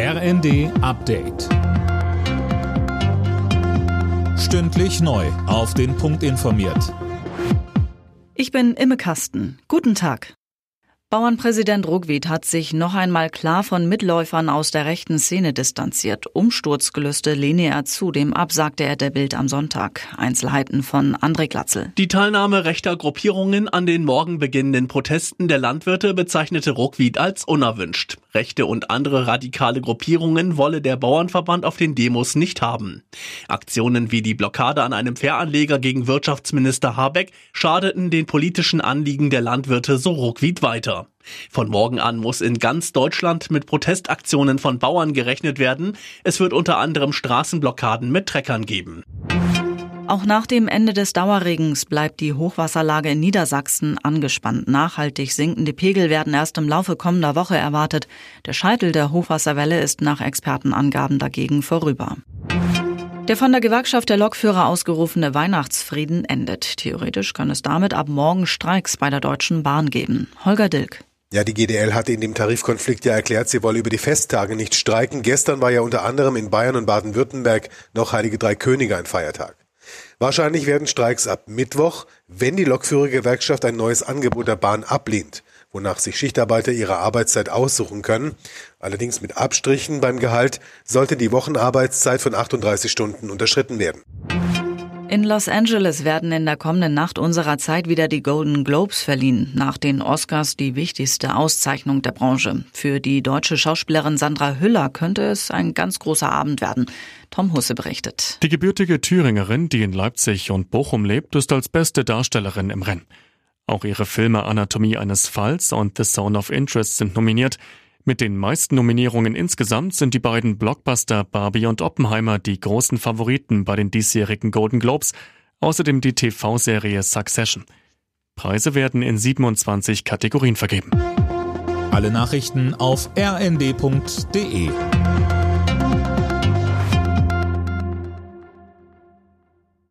RND Update. Stündlich neu. Auf den Punkt informiert. Ich bin Imme Kasten. Guten Tag. Bauernpräsident Ruckwied hat sich noch einmal klar von Mitläufern aus der rechten Szene distanziert. Umsturzgelüste lehne er zu, dem absagte er der Bild am Sonntag. Einzelheiten von André Glatzel. Die Teilnahme rechter Gruppierungen an den morgen beginnenden Protesten der Landwirte bezeichnete Ruckwied als unerwünscht. Rechte und andere radikale Gruppierungen wolle der Bauernverband auf den Demos nicht haben. Aktionen wie die Blockade an einem Fähranleger gegen Wirtschaftsminister Habeck schadeten den politischen Anliegen der Landwirte so Ruckwied weiter. Von morgen an muss in ganz Deutschland mit Protestaktionen von Bauern gerechnet werden. Es wird unter anderem Straßenblockaden mit Treckern geben. Auch nach dem Ende des Dauerregens bleibt die Hochwasserlage in Niedersachsen angespannt. Nachhaltig sinkende Pegel werden erst im Laufe kommender Woche erwartet. Der Scheitel der Hochwasserwelle ist nach Expertenangaben dagegen vorüber. Der von der Gewerkschaft der Lokführer ausgerufene Weihnachtsfrieden endet. Theoretisch kann es damit ab morgen Streiks bei der Deutschen Bahn geben. Holger Dilk. Ja, die GDL hatte in dem Tarifkonflikt ja erklärt, sie wolle über die Festtage nicht streiken. Gestern war ja unter anderem in Bayern und Baden-Württemberg noch Heilige Drei Könige ein Feiertag. Wahrscheinlich werden Streiks ab Mittwoch, wenn die Lokführergewerkschaft ein neues Angebot der Bahn ablehnt, wonach sich Schichtarbeiter ihre Arbeitszeit aussuchen können. Allerdings mit Abstrichen beim Gehalt sollte die Wochenarbeitszeit von 38 Stunden unterschritten werden. In Los Angeles werden in der kommenden Nacht unserer Zeit wieder die Golden Globes verliehen. Nach den Oscars die wichtigste Auszeichnung der Branche. Für die deutsche Schauspielerin Sandra Hüller könnte es ein ganz großer Abend werden. Tom Husse berichtet. Die gebürtige Thüringerin, die in Leipzig und Bochum lebt, ist als beste Darstellerin im Rennen. Auch ihre Filme Anatomie eines Falls und The Zone of Interest sind nominiert. Mit den meisten Nominierungen insgesamt sind die beiden Blockbuster Barbie und Oppenheimer die großen Favoriten bei den diesjährigen Golden Globes, außerdem die TV-Serie Succession. Preise werden in 27 Kategorien vergeben. Alle Nachrichten auf rnd.de